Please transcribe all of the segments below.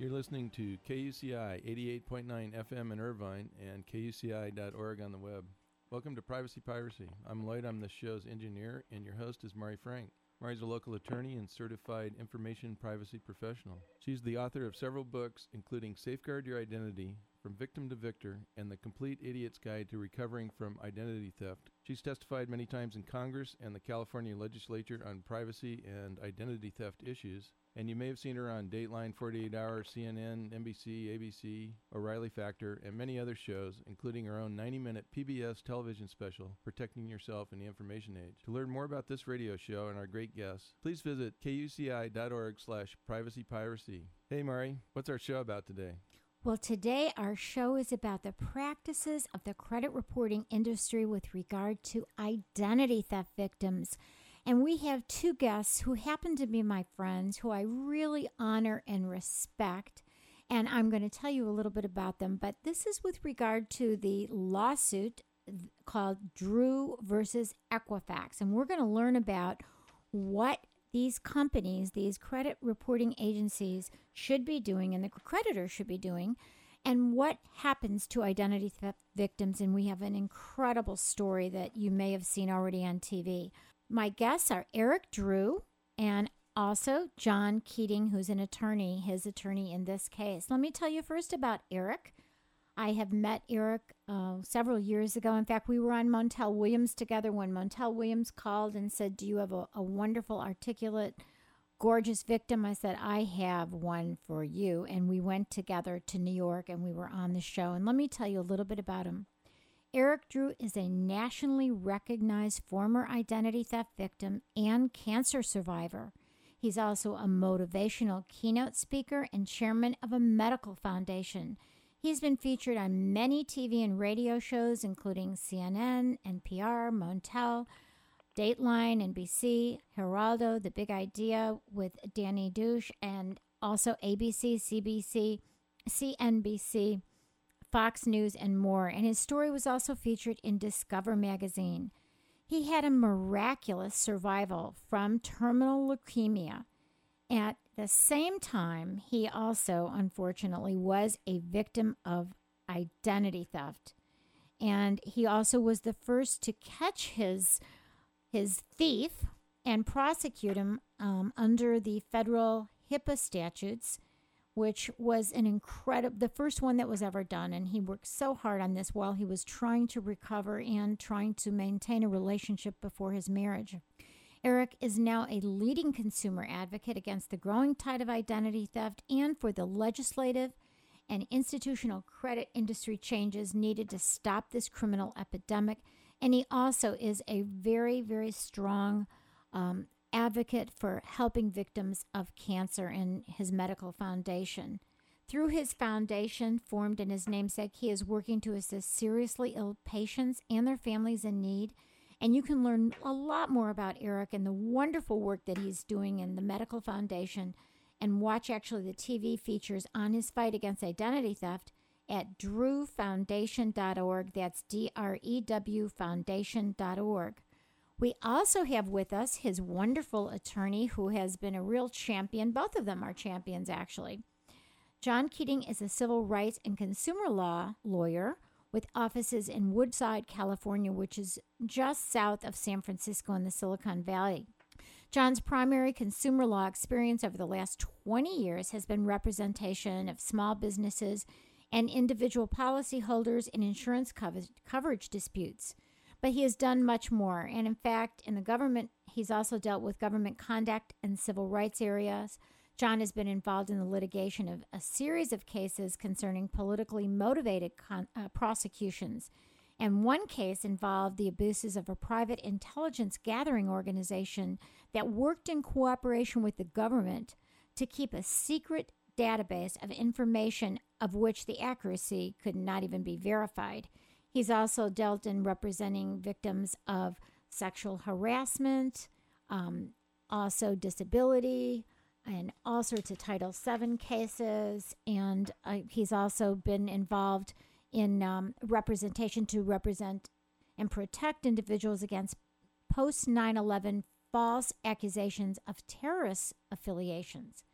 You're listening to KUCI 88.9 FM in Irvine and KUCI.org on the web. Welcome to Privacy Piracy. I'm Lloyd, I'm the show's engineer, and your host is Mari Frank. Mari's a local attorney and certified information privacy professional. She's the author of several books, including Safeguard Your Identity, From Victim to Victor, and The Complete Idiot's Guide to Recovering from Identity Theft. She's testified many times in Congress and the California legislature on privacy and identity theft issues. And you may have seen her on Dateline, 48 Hour, CNN, NBC, ABC, O'Reilly Factor, and many other shows, including her own 90 minute PBS television special, Protecting Yourself in the Information Age. To learn more about this radio show and our great guests, please visit kuci.org slash privacypiracy. Hey, Mari, what's our show about today? Well, today our show is about the practices of the credit reporting industry with regard to identity theft victims. And we have two guests who happen to be my friends who I really honor and respect. And I'm going to tell you a little bit about them. But this is with regard to the lawsuit called Drew versus Equifax. And we're going to learn about what these companies, these credit reporting agencies, should be doing and the creditors should be doing, and what happens to identity theft victims. And we have an incredible story that you may have seen already on TV. My guests are Eric Drew and also John Keating, who's an attorney, his attorney in this case. Let me tell you first about Eric. I have met Eric uh, several years ago. In fact, we were on Montel Williams together when Montel Williams called and said, Do you have a, a wonderful, articulate, gorgeous victim? I said, I have one for you. And we went together to New York and we were on the show. And let me tell you a little bit about him. Eric Drew is a nationally recognized former identity theft victim and cancer survivor. He's also a motivational keynote speaker and chairman of a medical foundation. He's been featured on many TV and radio shows, including CNN, NPR, Montel, Dateline, NBC, Geraldo, The Big Idea with Donny Deutsch, and also ABC, CBC, CNBC, Fox News, and more, and his story was also featured in Discover magazine. He had a miraculous survival from terminal leukemia. At the same time, he also, unfortunately, was a victim of identity theft. And he also was the first to catch his, his thief and prosecute him um, under the federal HIPAA statutes which was an incredible, the first one that was ever done. And he worked so hard on this while he was trying to recover and trying to maintain a relationship before his marriage. Eric is now a leading consumer advocate against the growing tide of identity theft and for the legislative and institutional credit industry changes needed to stop this criminal epidemic. And he also is a very, very strong um, advocate for helping victims of cancer in his medical foundation. Through his foundation, formed in his namesake, he is working to assist seriously ill patients and their families in need. And you can learn a lot more about Eric and the wonderful work that he's doing in the Medical Foundation and watch actually the TV features on his fight against identity theft at drewfoundation.org. That's D R E W foundation.org. We also have with us his wonderful attorney who has been a real champion. Both of them are champions, actually. John Keating is a civil rights and consumer law lawyer with offices in Woodside, California, which is just south of San Francisco in the Silicon Valley. John's primary consumer law experience over the last 20 years has been representation of small businesses and individual policyholders in insurance coverage disputes. But he has done much more. And in fact, in the government, he's also dealt with government conduct and civil rights areas. John has been involved in the litigation of a series of cases concerning politically motivated con- uh, prosecutions. And one case involved the abuses of a private intelligence gathering organization that worked in cooperation with the government to keep a secret database of information of which the accuracy could not even be verified. He's also dealt in representing victims of sexual harassment, um, also disability, and all sorts of Title VII cases. And uh, he's also been involved in um, representation to represent and protect individuals against post 9 11 false accusations of terrorist affiliations.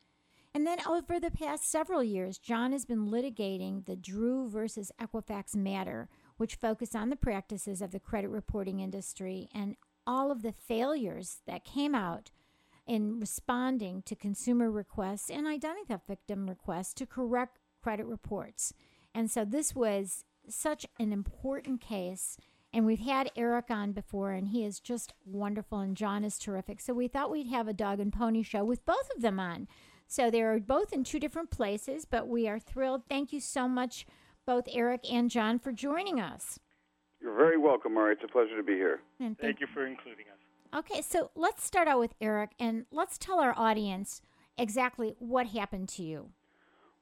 And then over the past several years, John has been litigating the Drew versus Equifax matter, which focused on the practices of the credit reporting industry and all of the failures that came out in responding to consumer requests and identity theft victim requests to correct credit reports. And so this was such an important case. And we've had Eric on before, and he is just wonderful, and John is terrific. So we thought we'd have a dog and pony show with both of them on. So they're both in two different places, but we are thrilled. Thank you so much, both Eric and John, for joining us. You're very welcome, Mari. It's a pleasure to be here. And Thank you for including us. Okay, so let's start out with Eric, and let's tell our audience exactly what happened to you.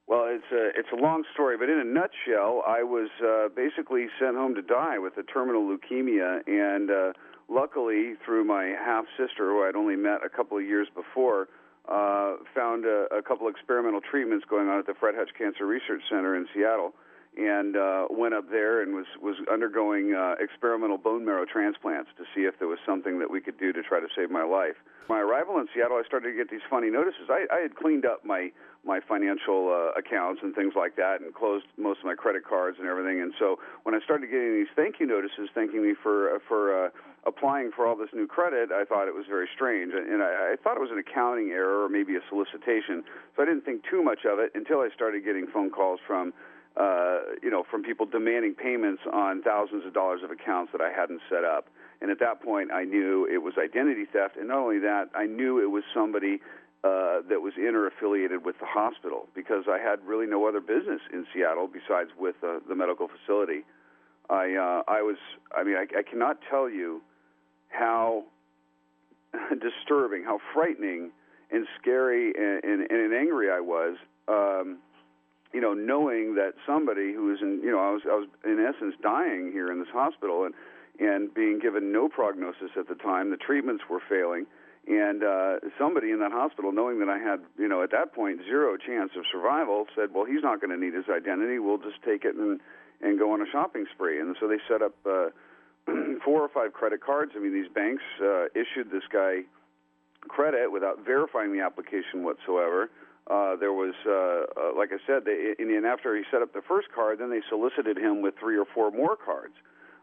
Well, it's a it's a long story, but in a nutshell, I was uh, basically sent home to die with a terminal leukemia, and uh, luckily, through my half sister, who I'd only met a couple of years before, uh, found a, a couple experimental treatments going on at the Fred Hutch Cancer Research Center in Seattle, and uh, went up there and was was undergoing uh, experimental bone marrow transplants to see if there was something that we could do to try to save my life. My arrival in Seattle, I started to get these funny notices. I, I had cleaned up my my financial uh, accounts and things like that, and closed most of my credit cards and everything. And so when I started getting these thank you notices thanking me for uh, for uh, applying for all this new credit, I thought it was very strange, and I, I thought it was an accounting error or maybe a solicitation. So I didn't think too much of it until I started getting phone calls from uh, you know, from people demanding payments on thousands of dollars of accounts that I hadn't set up. And at that point, I knew it was identity theft. And not only that, I knew it was somebody uh, that was in or affiliated with the hospital because I had really no other business in Seattle besides with uh, the medical facility. I uh, I was I mean I, I cannot tell you how disturbing, how frightening and scary and, and, and angry I was. Um, you know, knowing that somebody who was in, you know, I was, I was in essence dying here in this hospital and and being given no prognosis at the time. The treatments were failing, and uh, somebody in that hospital, knowing that I had, you know, at that point zero chance of survival, said, "Well, he's not going to need his identity. We'll just take it and and go on a shopping spree." And so they set up uh, four or five credit cards. I mean, these banks uh, issued this guy credit without verifying the application whatsoever. Uh, there was, uh, uh, like I said, they, and after he set up the first card, then they solicited him with three or four more cards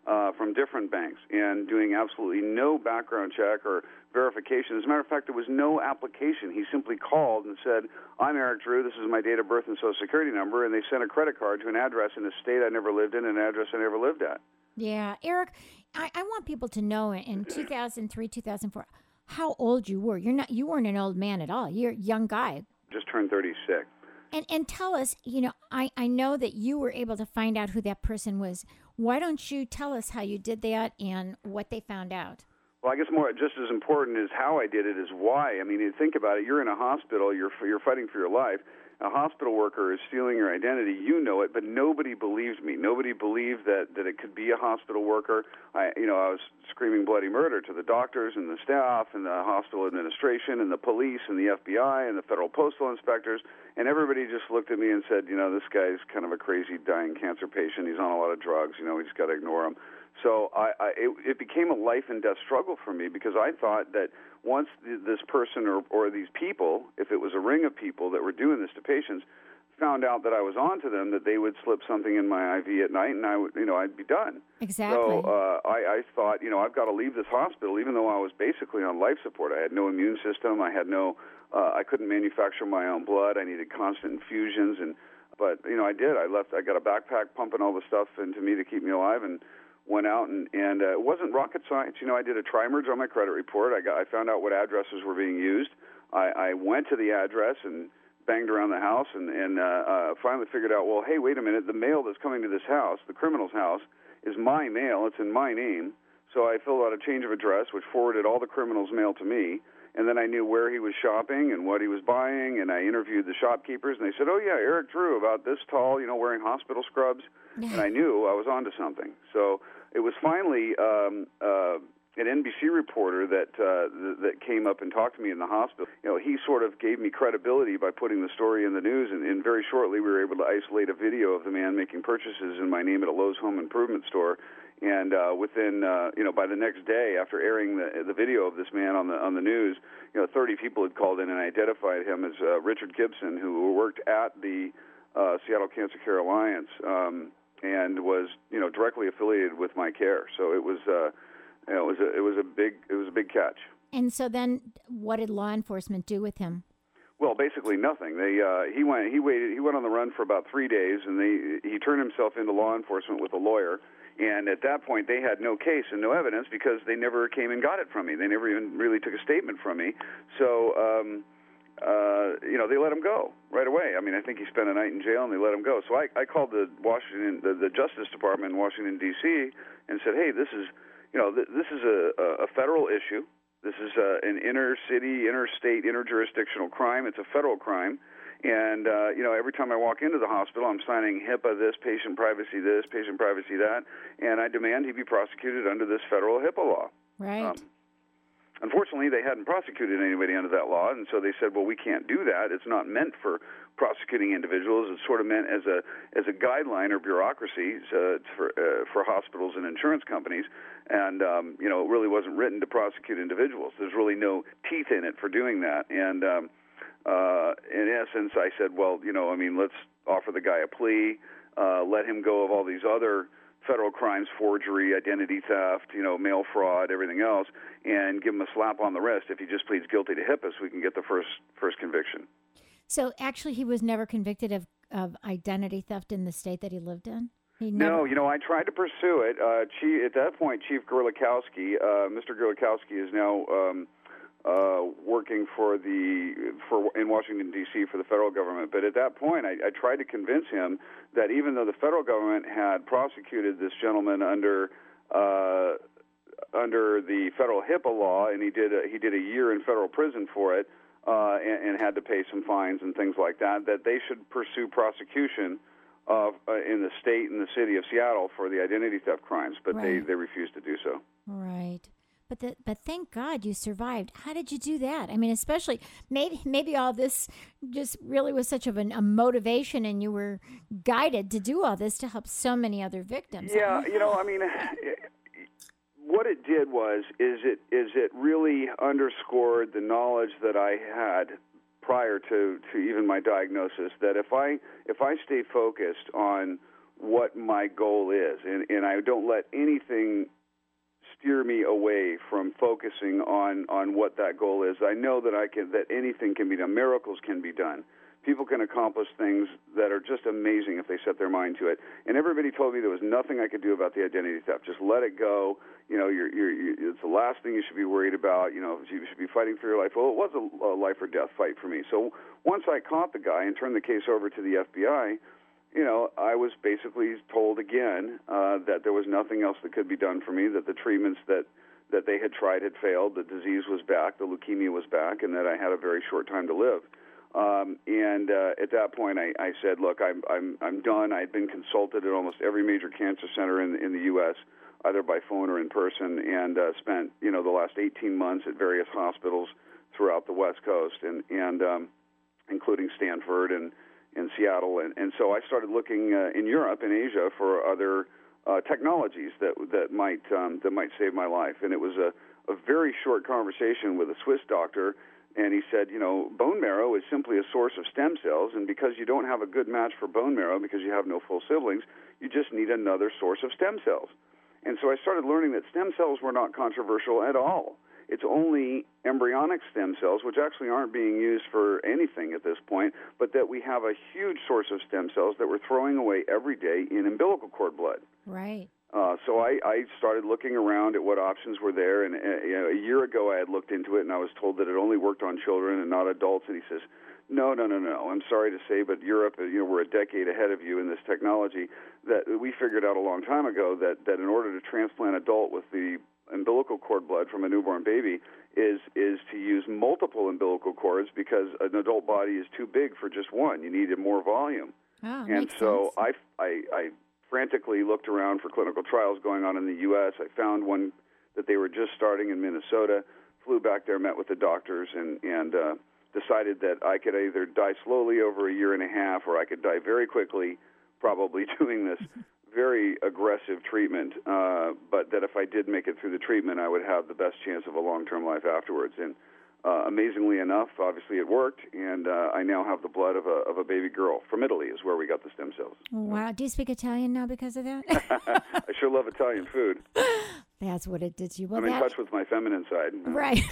uh, from different banks and doing absolutely no background check or verification. As a matter of fact, there was no application. He simply called and said, I'm Eric Drew, this is my date of birth and social security number, and they sent a credit card to an address in a state I never lived in, an address I never lived at. Yeah, Eric, I, I want people to know in 2003, 2004, how old you were. You're not, you weren't an old man at all. You're a young guy, just turned 36. And and tell us, you know, I, I know that you were able to find out who that person was. Why don't you tell us how you did that and what they found out? Well, I guess more just as important as how I did it is why. I mean, you think about it. You're in a hospital. You're you're fighting for your life a hospital worker is stealing your identity, you know it, but nobody believed me. Nobody believed that that it could be a hospital worker. I, you know, I was screaming bloody murder to the doctors and the staff and the hospital administration and the police and the FBI and the federal postal inspectors, and everybody just looked at me and said, you know, this guy's kind of a crazy dying cancer patient. He's on a lot of drugs. You know, we just got to ignore him. So I, I it, it became a life and death struggle for me because I thought that once th- this person or, or these people, if it was a ring of people that were doing this to patients, found out that I was onto them, that they would slip something in my IV at night, and I would, you know, I'd be done. Exactly. So uh, I, I thought, you know, I've got to leave this hospital, even though I was basically on life support. I had no immune system. I had no, uh, I couldn't manufacture my own blood. I needed constant infusions, and but you know, I did. I left. I got a backpack pumping all the stuff into me to keep me alive, and went out and and uh, it wasn't rocket science. You know, I did a tri-merge on my credit report. I got I found out what addresses were being used. I, I went to the address and banged around the house and and uh, uh, finally figured out. Well, hey, wait a minute. The mail that's coming to this house, the criminal's house, is my mail. It's in my name. So I filled out a change of address, which forwarded all the criminal's mail to me. And then I knew where he was shopping and what he was buying, and I interviewed the shopkeepers, and they said, "Oh yeah, Eric Drew, about this tall, you know, wearing hospital scrubs," and I knew I was onto something. So it was finally um, uh, an NBC reporter that uh, th- that came up and talked to me in the hospital. You know, he sort of gave me credibility by putting the story in the news, and, and very shortly we were able to isolate a video of the man making purchases in my name at a Lowe's home improvement store and uh, within uh, you know by the next day after airing the the video of this man on the on the news, you know 30 people had called in and identified him as uh, Richard Gibson, who worked at the uh, Seattle Cancer Care Alliance um, and was you know directly affiliated with my care. So it was uh, you know, it was a, it was a big it was a big catch. And so then, what did law enforcement do with him? Well, basically nothing. They uh, he went he waited he went on the run for about three days, and they he turned himself into law enforcement with a lawyer and at that point, they had no case and no evidence because they never came and got it from me. They never even really took a statement from me. So, um, uh, you know, they let him go right away. I mean, I think he spent a night in jail and they let him go. So I, I called the Washington, the, the Justice Department in Washington D.C. and said, hey, this is, you know, th- this is a, a federal issue. This is uh, an inner city, interstate, interjurisdictional crime. It's a federal crime and uh, you know, every time I walk into the hospital, I'm signing HIPAA this, patient privacy this, patient privacy that, and I demand he be prosecuted under this federal HIPAA law. Right. Um, unfortunately, they hadn't prosecuted anybody under that law, and so they said, "Well, we can't do that. It's not meant for prosecuting individuals. It's sort of meant as a as a guideline or bureaucracy uh, for uh, for hospitals and insurance companies." And um, you know, it really wasn't written to prosecute individuals. There's really no teeth in it for doing that, and um, uh, in essence, I said, well, you know, I mean, let's offer the guy a plea, uh, let him go of all these other federal crimes, forgery, identity theft, you know, mail fraud, everything else, and give him a slap on the wrist. If he just pleads guilty to HIPAA, we can get the first first conviction. So actually, he was never convicted of of identity theft in the state that he lived in. He never... No, you know, I tried to pursue it. Uh, Chief, at that point, Chief Kerlikowske, uh, Mr. Kerlikowske, is now. Um, uh, working for the for in Washington D.C. for the federal government. But at that point, I, I tried to convince him that even though the federal government had prosecuted this gentleman under uh, under the federal HIPAA law, and he did a, he did a year in federal prison for it, uh, and, and had to pay some fines and things like that. That they should pursue prosecution of uh, in the state and the city of Seattle for the identity theft crimes, but right. they they refused to do so. Right. But the, but thank God you survived. How did you do that? I mean, especially maybe maybe all this just really was such of an, a motivation, and you were guided to do all this to help so many other victims. Yeah, you know, I mean, what it did was is it is it really underscored the knowledge that I had prior to to even my diagnosis that if I if I stay focused on what my goal is and, and I don't let anything steer me away from focusing on on what that goal is. I know that I can that anything can be done. Miracles can be done. People can accomplish things that are just amazing if they set their mind to it. And everybody told me there was nothing I could do about the identity theft. Just let it go. You know, you're, you're, you're, it's the last thing you should be worried about. You know, you should be fighting for your life. Well, it was a, a life or death fight for me. So once I caught the guy and turned the case over to the FBI, you know, I was basically told again uh, that there was nothing else that could be done for me, that the treatments that that they had tried had failed, the disease was back, the leukemia was back, and that I had a very short time to live. Um, and uh, at that point, I, I said, "Look, I'm I'm I'm done. I'd been consulted at almost every major cancer center in in the U.S., either by phone or in person, and uh, spent you know the last 18 months at various hospitals throughout the West Coast, and and um, including Stanford and in Seattle, and, and so I started looking uh, in Europe and Asia for other uh, technologies that that might um, that might save my life. And it was a, a very short conversation with a Swiss doctor, and he said, you know, bone marrow is simply a source of stem cells, and because you don't have a good match for bone marrow because you have no full siblings, you just need another source of stem cells. And so I started learning that stem cells were not controversial at all. It's only embryonic stem cells, which actually aren't being used for anything at this point, but that we have a huge source of stem cells that we're throwing away every day in umbilical cord blood. Right. Uh, so I, I started looking around at what options were there, and uh, you know, a year ago I had looked into it, and I was told that it only worked on children and not adults. And he says, "No, no, no, no. I'm sorry to say, but Europe, you know, we're a decade ahead of you in this technology. That we figured out a long time ago that that in order to transplant adult with the umbilical cord blood from a newborn baby is is to use multiple umbilical cords because an adult body is too big for just one. You needed more volume. Oh, and so. I, I I frantically looked around for clinical trials going on in the U.S. I found one that they were just starting in Minnesota. Flew back there, met with the doctors, and and uh, decided that I could either die slowly over a year and a half, or I could die very quickly, probably doing this very aggressive treatment. Uh, but that if I did make it through the treatment, I would have the best chance of a long-term life afterwards. And uh, amazingly enough, obviously it worked, and uh, I now have the blood of a of a baby girl from Italy, is where we got the stem cells. Wow. Do you speak Italian now because of that? I sure love Italian food. That's what it did to you. Well, I'm in touch with my feminine side. Right.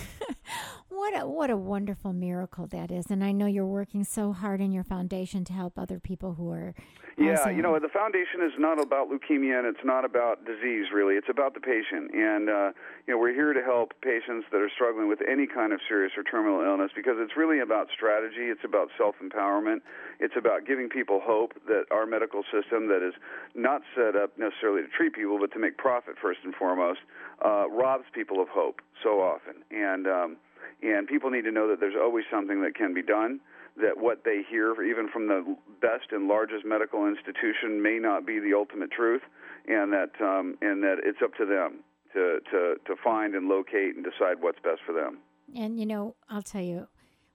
what a what a wonderful miracle that is, and I know you're working so hard in your foundation to help other people who are. Yeah, also- you know, the foundation is not about leukemia and it's not about disease, really. It's about the patient. And, uh, you know, we're here to help patients that are struggling with any kind of serious or terminal illness because it's really about strategy. It's about self empowerment. It's about giving people hope that our medical system, that is not set up necessarily to treat people, but to make profit first and foremost, uh, robs people of hope so often. And, um, and people need to know that there's always something that can be done that what they hear, even from the best and largest medical institution, may not be the ultimate truth, and that um, and that it's up to them to, to to find and locate and decide what's best for them. And you know, I'll tell you,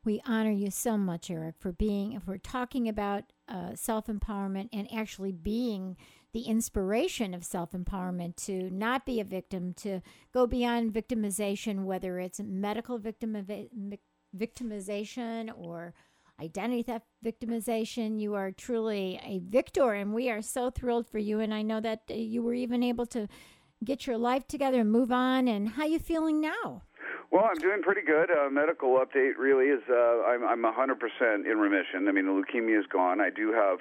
we honor you so much, Eric, for being. If we're talking about uh, self empowerment and actually being the inspiration of self empowerment to not be a victim, to go beyond victimization, whether it's medical victimiza- victimization or identity theft victimization, you are truly a victor, and we are so thrilled for you. And I know that uh, you were even able to get your life together and move on. And how are you feeling now? Well, I'm doing pretty good. Uh, medical update really is uh, I'm I'm 100% in remission. I mean, the leukemia is gone. I do have,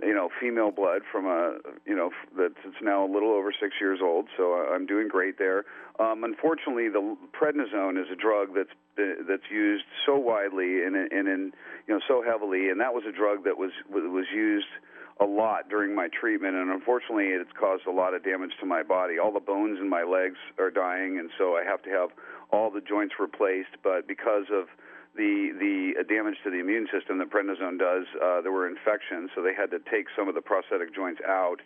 you know, female blood from a, you know, that's it's now a little over six years old. So I'm doing great there. Um, unfortunately, the prednisone is a drug that's that's used so widely and and in you know so heavily, and that was a drug that was was used a lot during my treatment, and unfortunately, it's caused a lot of damage to my body. All the bones in my legs are dying, and so I have to have all the joints replaced. But because of the the uh, damage to the immune system that prednisone does, uh, there were infections, so they had to take some of the prosthetic joints out.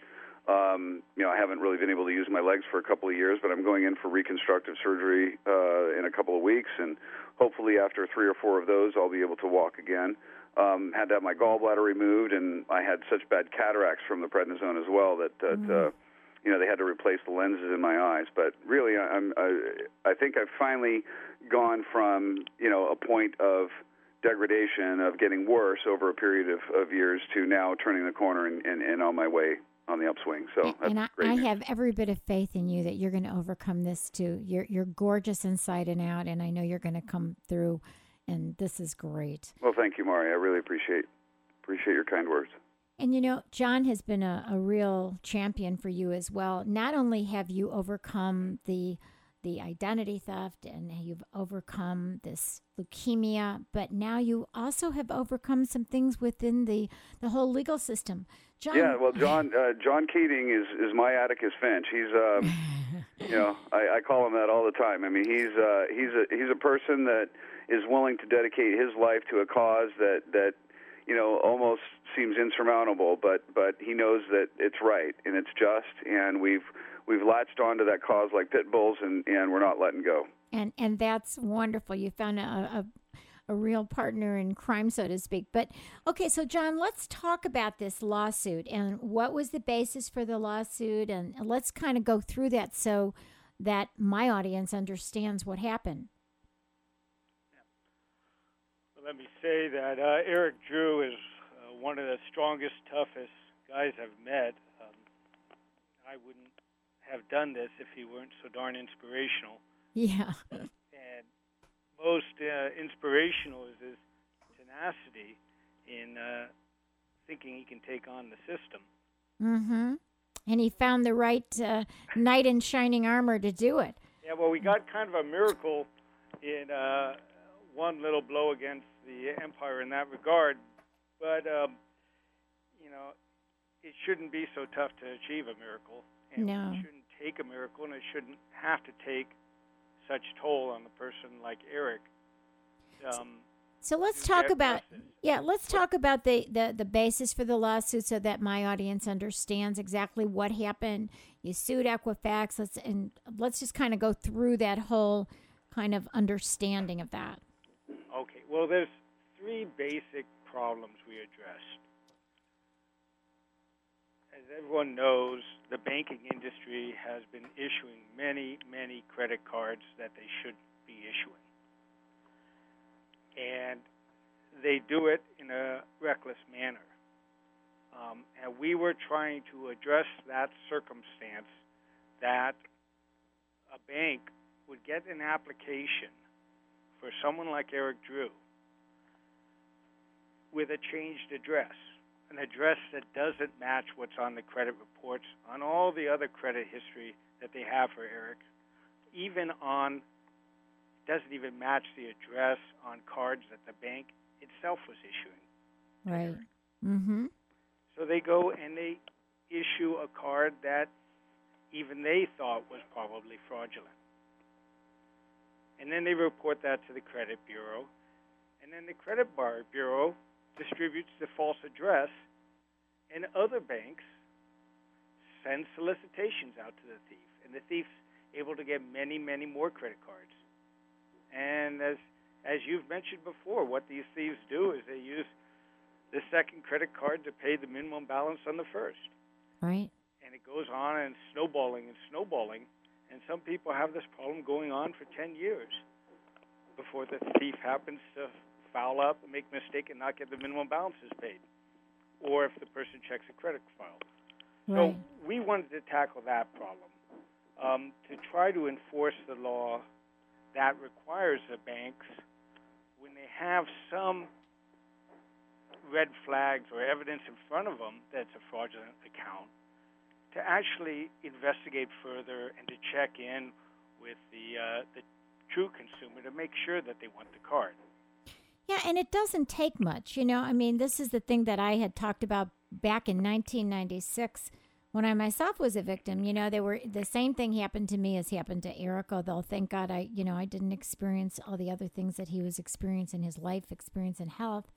Um, you know, I haven't really been able to use my legs for a couple of years, but I'm going in for reconstructive surgery uh, in a couple of weeks, and hopefully after three or four of those, I'll be able to walk again. Um, had to have my gallbladder removed, and I had such bad cataracts from the prednisone as well that that uh, you know they had to replace the lenses in my eyes. But really, I- I'm I, I think I've finally gone from you know a point of degradation of getting worse over a period of, of years to now turning the corner and, and, and on my way on the upswing. So that's and I, I have every bit of faith in you that you're going to overcome this too. You're you're gorgeous inside and out, and I know you're going to come through. And this is great. Well, thank you, Mari. I really appreciate appreciate your kind words. And you know, John has been a, a real champion for you as well. Not only have you overcome the the identity theft and you've overcome this leukemia, but now you also have overcome some things within the the whole legal system. John, Yeah, well, John uh, John Keating is is my Atticus Finch. He's um, you know I, I call him that all the time. I mean, he's uh, he's a he's a person that is willing to dedicate his life to a cause that that you know almost seems insurmountable, but but he knows that it's right and it's just, and we've we've latched onto that cause like pit bulls, and and we're not letting go. and and that's wonderful. You found a, a a real partner in crime, so to speak. But okay, so John, let's talk about this lawsuit and what was the basis for the lawsuit, and let's kind of go through that so that my audience understands what happened. Let me say that uh, Eric Drew is uh, one of the strongest, toughest guys I've met. Um, I wouldn't have done this if he weren't so darn inspirational. Yeah, And most uh, inspirational is his tenacity in uh, thinking he can take on the system. mm-hmm. And he found the right uh, knight in shining armor to do it. Yeah, well, we got kind of a miracle in uh, one little blow against the empire in that regard, but um, you know, it shouldn't be so tough to achieve a miracle, and No. we shouldn't take a miracle, and it shouldn't have to take such toll on a person like Eric. Um, So let's talk about justice. yeah, let's talk about the, the the basis for the lawsuit so that my audience understands exactly what happened. You sued Equifax. Let's and let's just kind of go through that whole kind of understanding of that. Okay, well, there's three basic problems we addressed. As everyone knows, the banking industry has been issuing many, many credit cards that they should be issuing. And they do it in a reckless manner. Um, and we were trying to address that circumstance that a bank would get an application for someone like Eric Drew with a changed address, an address that doesn't match what's on the credit reports, on all the other credit history that they have for Eric, even on doesn't even match the address on cards that the bank itself was issuing. Right. Mm-hmm. So they go and they issue a card that even they thought was probably fraudulent. And then they report that to the credit bureau. And then the credit bar bureau distributes the false address, and other banks send solicitations out to the thief. And the thief's able to get many, many more credit cards. And as as you've mentioned before, what these thieves do is they use the second credit card to pay the minimum balance on the first. Right. And it goes on and snowballing and snowballing. And some people have this problem going on for 10 years before the thief happens to foul up and make a mistake and not get the minimum balances paid. Or if the person checks a credit file. Right. So we wanted to tackle that problem um, to try to enforce the law that requires the banks, when they have some red flags or evidence in front of them that it's a fraudulent account, to actually investigate further and to check in with the uh, the true consumer to make sure that they want the card. Yeah, and it doesn't take much. You know, I mean, this is the thing that I had talked about back in 1996 when I myself was a victim. You know, they were the same thing happened to me as happened to Eric, although thank God I, you know, I didn't experience all the other things that he was experiencing his life experience and health.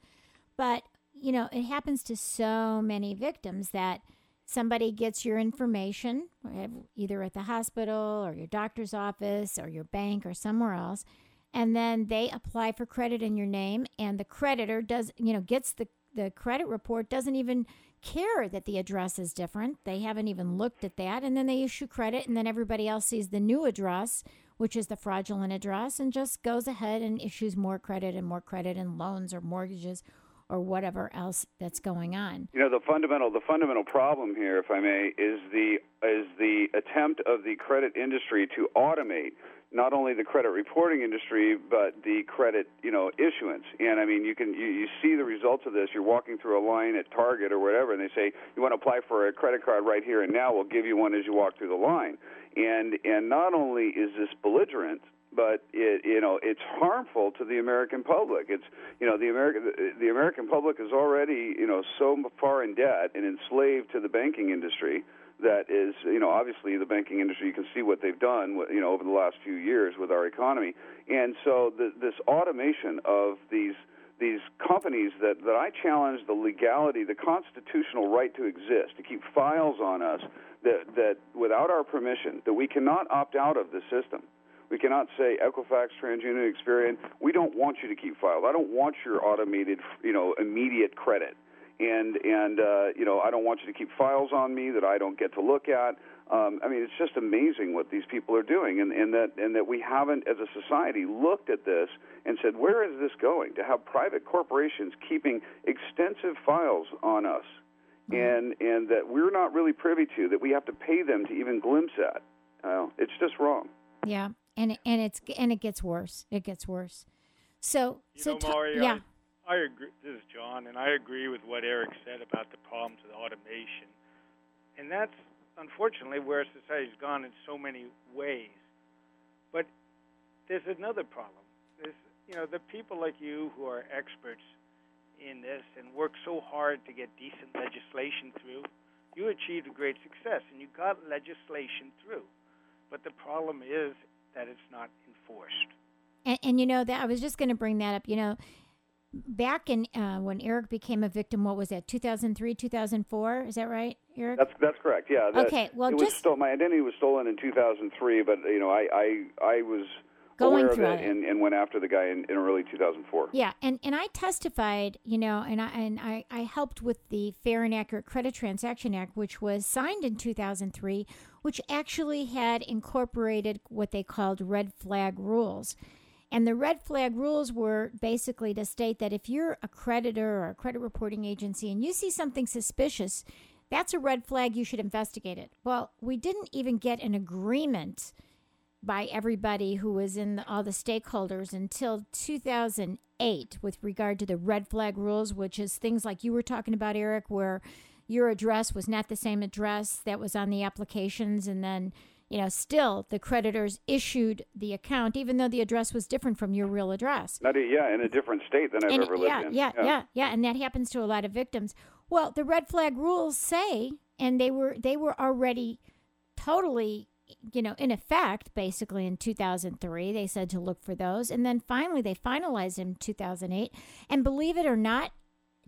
But, you know, it happens to so many victims that somebody gets your information eh, either at the hospital or your doctor's office or your bank or somewhere else and then they apply for credit in your name and the creditor does you know gets the the credit report doesn't even care that the address is different. They haven't even looked at that and then they issue credit and then everybody else sees the new address which is the fraudulent address and just goes ahead and issues more credit and more credit and loans or mortgages or whatever else that's going on. You know, the fundamental the fundamental problem here, if I may, is the is the attempt of the credit industry to automate not only the credit reporting industry but the credit you know issuance. And I mean, you can you, you see the results of this. You're walking through a line at Target or whatever, and they say you want to apply for a credit card right here and now. We'll give you one as you walk through the line. And and not only is this belligerent but it you know it's harmful to the American public. It's you know the American the American public is already you know so far in debt and enslaved to the banking industry that is you know obviously the banking industry you can see what they've done you know over the last few years with our economy and so the, this automation of these these companies that, that I challenge the legality, the constitutional right to exist, to keep files on us that, that without our permission, that we cannot opt out of the system. We cannot say Equifax, TransUnion, Experian, we don't want you to keep files. I don't want your automated, you know, immediate credit. And and uh, you know, I don't want you to keep files on me that I don't get to look at. Um, I mean, it's just amazing what these people are doing, and, and that and that we haven't, as a society, looked at this and said, where is this going? To have private corporations keeping extensive files on us, and and that we're not really privy to, that we have to pay them to even glimpse at. Uh, it's just wrong. yeah and and it's and it gets worse it gets worse so You so know, ta- Mario, yeah I, I agree. This is John, and I agree with what Eric said about the problems with automation, and that's unfortunately where society's gone in so many ways. But there's another problem. There's, you know, the people like you who are experts in this and work so hard to get decent legislation through. you achieved a great success and you got legislation through. But the problem is that it's not enforced. And, and you know that I was just going to bring that up. You know, back in uh, when Eric became a victim, what was that? Two thousand three, two thousand four. Is that right, Eric? That's that's correct. Yeah. That, okay. Well, just was sto- my identity was stolen in 2003, but you know, I I, I was Going aware through of it, it. And, and went after the guy in, in early 2004. Yeah, and, and I testified, you know, and I and I, I helped with the Fair and Accurate Credit Transaction Act, which was signed in 2003, which actually had incorporated what they called red flag rules. And the red flag rules were basically to state that if you're a creditor or a credit reporting agency and you see something suspicious, that's a red flag, you should investigate it. Well, we didn't even get an agreement by everybody who was in the, all the stakeholders until 2008 with regard to the red flag rules, which is things like you were talking about, Eric, where your address was not the same address that was on the applications. And then, you know, still the creditors issued the account, even though the address was different from your real address. Not yeah, in a different state than I've And- ever lived yeah, in. yeah, yeah, yeah, and that happens to a lot of victims. Well, the red flag rules say, and they were they were already totally, you know, in effect basically in 2003. They said to look for those, and then finally they finalized in 2008. And believe it or not,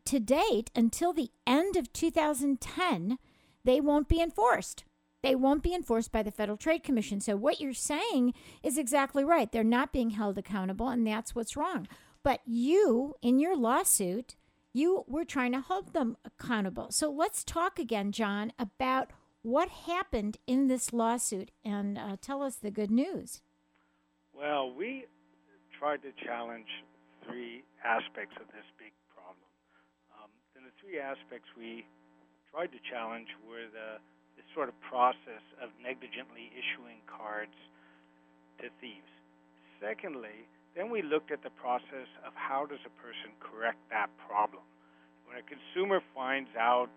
to date, until the end of 2010, they won't be enforced. They won't be enforced by the Federal Trade Commission. So, what you're saying is exactly right. They're not being held accountable, and that's what's wrong. But you, in your lawsuit, you were trying to hold them accountable. So, let's talk again, John, about what happened in this lawsuit and uh, tell us the good news. Well, we tried to challenge three aspects of this big problem. Um, and the three aspects we tried to challenge were the this sort of process of negligently issuing cards to thieves. Secondly, then we looked at the process of how does a person correct that problem. When a consumer finds out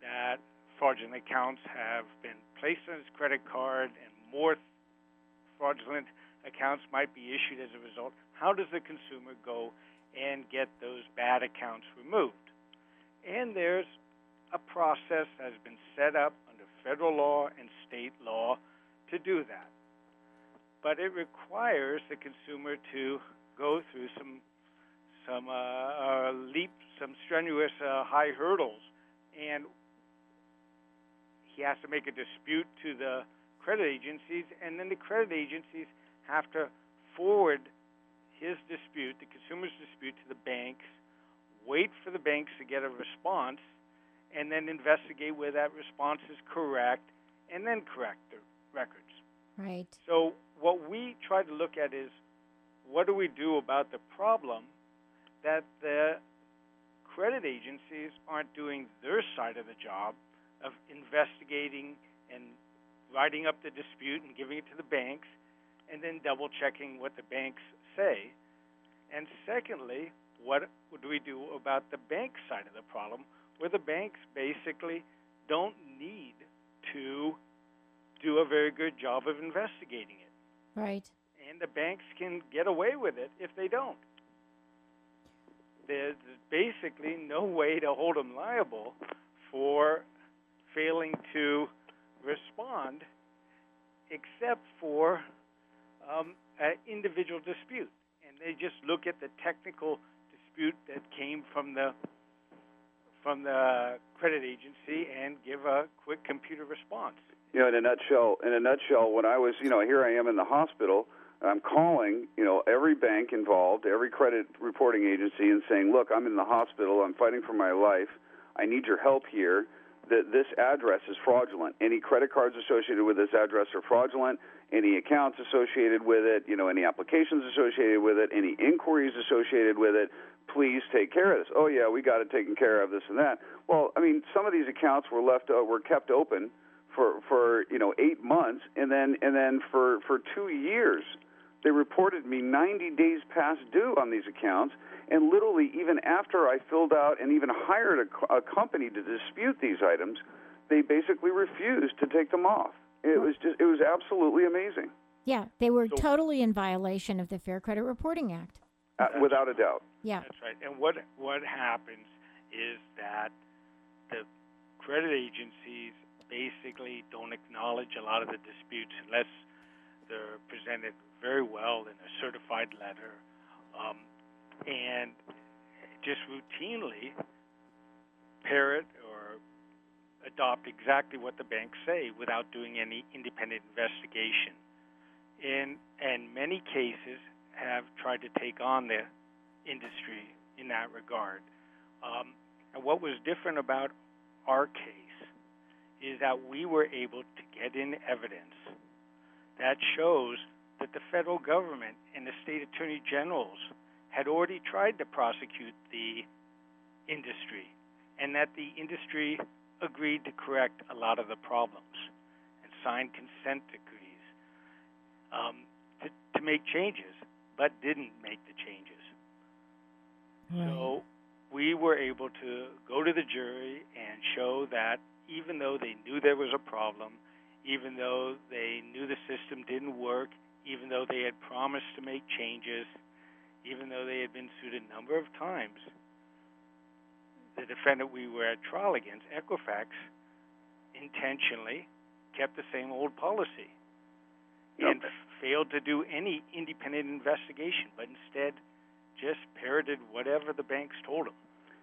that fraudulent accounts have been placed on his credit card and more fraudulent accounts might be issued as a result, how does the consumer go and get those bad accounts removed? And there's a process that has been set up federal law and state law to do that. But it requires the consumer to go through some some uh, uh, leap, some strenuous uh, high hurdles, and he has to make a dispute to the credit agencies, and then the credit agencies have to forward his dispute, the consumer's dispute, to the banks, wait for the banks to get a response, and then investigate whether that response is correct, and then correct the records. Right. So, what we try to look at is what do we do about the problem that the credit agencies aren't doing their side of the job of investigating and writing up the dispute and giving it to the banks and then double checking what the banks say. And secondly, what do we do about the bank side of the problem where the banks basically don't need to do a very good job of investigating it? Right. and the banks can get away with it if they don't. There's basically no way to hold them liable for failing to respond, except for um, an individual dispute, and they just look at the technical dispute that came from the from the credit agency and give a quick computer response. You know, in a nutshell, in a nutshell, when I was, you know, here I am in the hospital, I'm calling, you know, every bank involved, every credit reporting agency, and saying, "Look, I'm in the hospital. I'm fighting for my life. I need your help here. That this address is fraudulent. Any credit cards associated with this address are fraudulent. Any accounts associated with it, you know, any applications associated with it, any inquiries associated with it. Please take care of this. Oh yeah, we got it taken care of. This and that. Well, I mean, some of these accounts were left, uh, were kept open for for you know eight months, and then and then for for two years, they reported me 90 days past due on these accounts, and literally even after I filled out and even hired a, a company to dispute these items, they basically refused to take them off. It was just it was absolutely amazing, Yeah, they were So- totally in violation of the Fair Credit Reporting Act. Uh, without a doubt. Yeah. That's right. And what what happens is that the credit agencies basically don't acknowledge a lot of the disputes unless they're presented very well in a certified letter, um, and just routinely parrot or adopt exactly what the banks say without doing any independent investigation. In and many cases have tried to take on the industry in that regard. Um, and what was different about our case is that we were able to get in evidence that shows that the federal government and the state attorney generals had already tried to prosecute the industry and that the industry agreed to correct a lot of the problems and signed consent decrees um, to, to make changes, but didn't make the changes. Right. So we were able to go to the jury and show that even though they knew there was a problem, even though they knew the system didn't work, even though they had promised to make changes, even though they had been sued a number of times, the defendant we were at trial against, Equifax, intentionally kept the same old policy and Yep. Failed to do any independent investigation, but instead just parroted whatever the banks told them.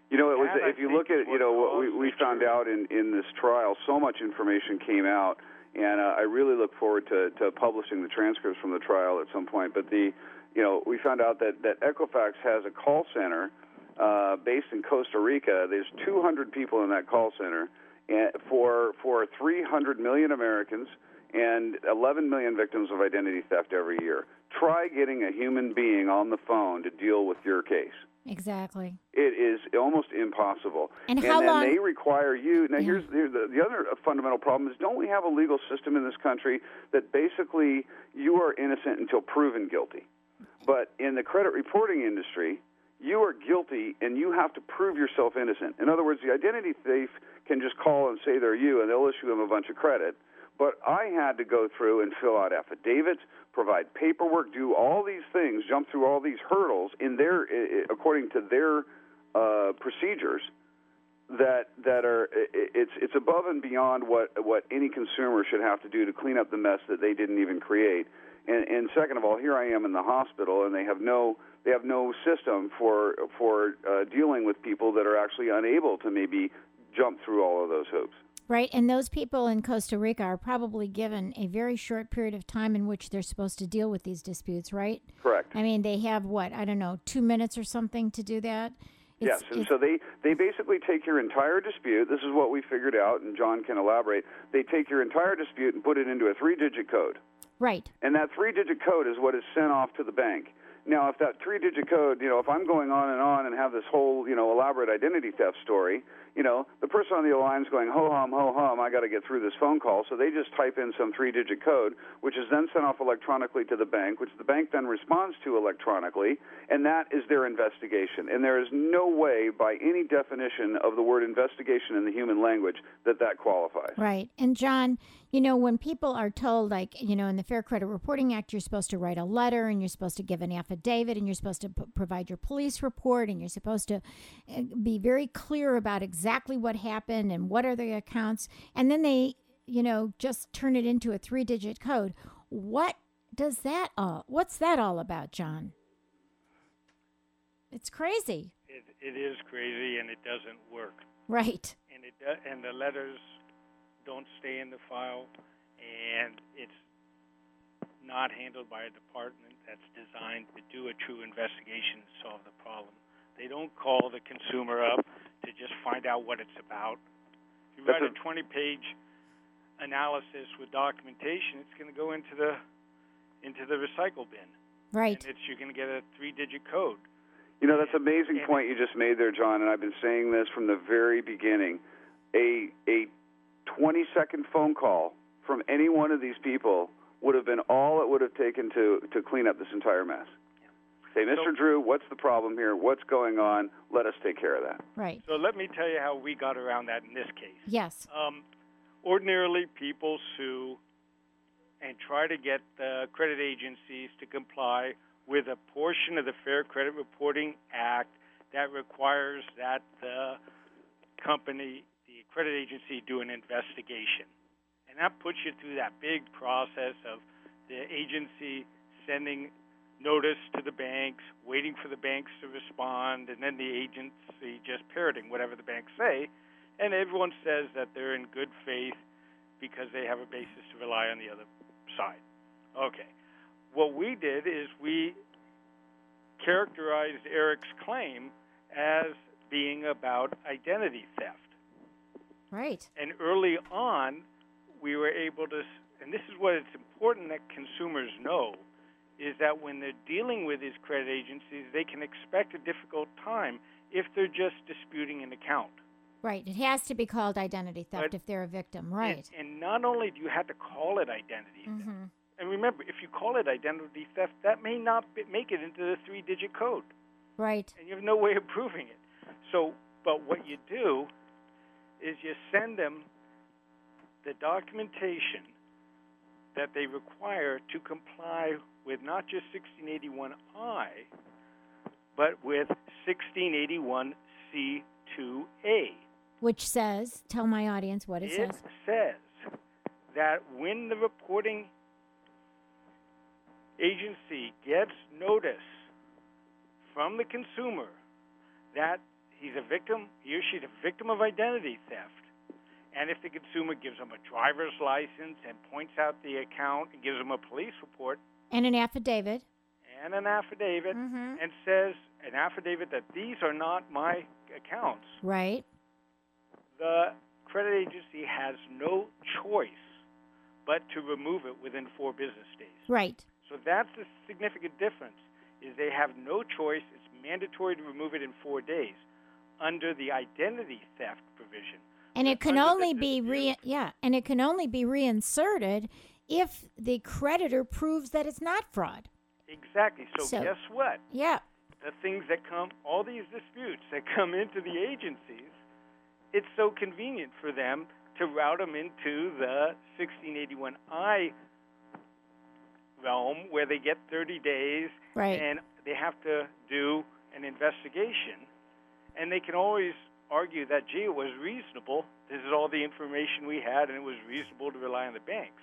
You know, it was That, I if you look at is you know what we we found out in in this trial, so much information came out, and uh, I really look forward to to publishing the transcripts from the trial at some point. But the you know we found out that that Equifax has a call center uh, based in Costa Rica. There's 200 people in that call center, and for for 300 million Americans and 11 million victims of identity theft every year. Try getting a human being on the phone to deal with your case. Exactly. It is almost impossible. And how then long- they require you. Now, Yeah. here's, here's the, the other fundamental problem: is don't we have a legal system in this country that basically you are innocent until proven guilty? But in the credit reporting industry, you are guilty and you have to prove yourself innocent. In other words, the identity thief can just call and say they're you, and they'll issue them a bunch of credit. But I had to go through and fill out affidavits, provide paperwork, do all these things, jump through all these hurdles in their, according to their uh, procedures that that are it's it's above and beyond what what any consumer should have to do to clean up the mess that they didn't even create. And, and second of all, here I am in the hospital, and they have no they have no system for for uh, dealing with people that are actually unable to maybe jump through all of those hoops. Right. And those people in Costa Rica are probably given a very short period of time in which they're supposed to deal with these disputes, right? Correct. I mean, they have what, I don't know, two minutes or something to do that? It's- yes, and so they they basically take your entire dispute. This is what we figured out, and John can elaborate. They take your entire dispute and put it into a three-digit code. Right. And that three digit code is what is sent off to the bank. Now, if that three digit code, you know, if I'm going on and on and have this whole, you know, elaborate identity theft story, you know, the person on the other line is going, ho hum, ho hum, I got to get through this phone call. So they just type in some three digit code, which is then sent off electronically to the bank, which the bank then responds to electronically, and that is their investigation. And there is no way, by any definition of the word investigation in the human language, that that qualifies. Right. And John, you know, when people are told, like, you know, in the Fair Credit Reporting Act, you're supposed to write a letter and you're supposed to give an affidavit and you're supposed to p- provide your police report and you're supposed to uh, be very clear about exactly what happened and what are the accounts. And then they, you know, just turn it into a three digit code. What does that all, what's that all about, John? It's crazy. It, it is crazy and it doesn't work. Right. And it do, and the letters don't stay in the file, and it's not handled by a department that's designed to do a true investigation and solve the problem. They don't call the consumer up to just find out what it's about. If you That's write a a- 20-page analysis with documentation, it's going to go into the into the recycle bin, Right. and it's you're going to get a three-digit code. You know, that's an amazing And- point you just made there, John, and I've been saying this from the very beginning. A a 20 second phone call from any one of these people would have been all it would have taken to to clean up this entire mess. Say, Mr. So- Drew, what's the problem here? What's going on? Let us take care of that. Right. So let me tell you how we got around that in this case. Yes. Um, ordinarily, people sue and try to get the credit agencies to comply with a portion of the Fair Credit Reporting Act that requires that the company, the credit agency do an investigation. And that puts you through that big process of the agency sending notice to the banks, waiting for the banks to respond, and then the agency just parroting whatever the banks say. And everyone says that they're in good faith because they have a basis to rely on the other side. Okay. What we did is we characterized Eric's claim as being about identity theft. Right. And early on, we were able to, and this is what it's important that consumers know, is that when they're dealing with these credit agencies, they can expect a difficult time if they're just disputing an account. Right. It has to be called identity theft But- if they're a victim. Right. And, and not only do you have to call it identity theft, hmm and remember, if you call it identity theft, that may not make it into the three-digit code, Right. and you have no way of proving it. So, but what you do is you send them the documentation that they require to comply with not just 1681I, but with 1681C2A. Which says, tell my audience what it, it says. says that when the reporting agency gets notice from the consumer that he's a victim, he or she's a victim of identity theft, and if the consumer gives them a driver's license and points out the account and gives them a police report And an affidavit. and an affidavit Mhm. and says an affidavit that these are not my accounts, Right. the credit agency has no choice but to remove it within four business days. Right. So that's the significant difference. Is they have no choice. It's mandatory to remove it in four days under the identity theft provision. And it can only be re yeah, and it can only be reinserted if the creditor proves that it's not fraud. Exactly. So, So- guess what? Yeah. The things that come, all these disputes that come into the agencies, it's so convenient for them to route them into the 1681I realm where they get 30 days Right. and they have to do an investigation. And they can always argue that, gee, it was reasonable. This is all the information we had, and it was reasonable to rely on the banks.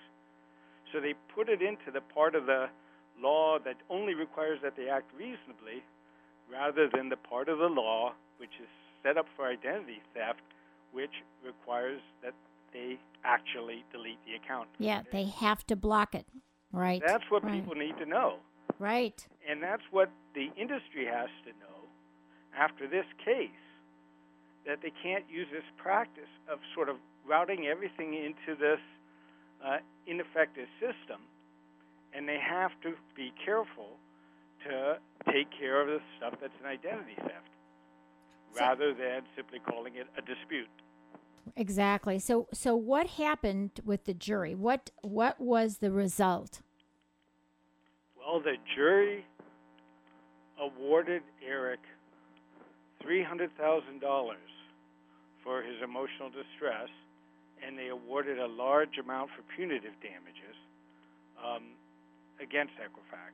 So they put it into the part of the law that only requires that they act reasonably, rather than the part of the law which is set up for identity theft, which requires that they actually delete the account. yeah, they have to block it. Right. That's what right. people need to know. Right. And that's what the industry has to know after this case that they can't use this practice of sort of routing everything into this uh, ineffective system. And they have to be careful to take care of the stuff that's an identity theft So- rather than simply calling it a dispute. Exactly. So so what happened with the jury? What what was the result? Well, the jury awarded Eric $300,000 for his emotional distress, and they awarded a large amount for punitive damages um, against Equifax.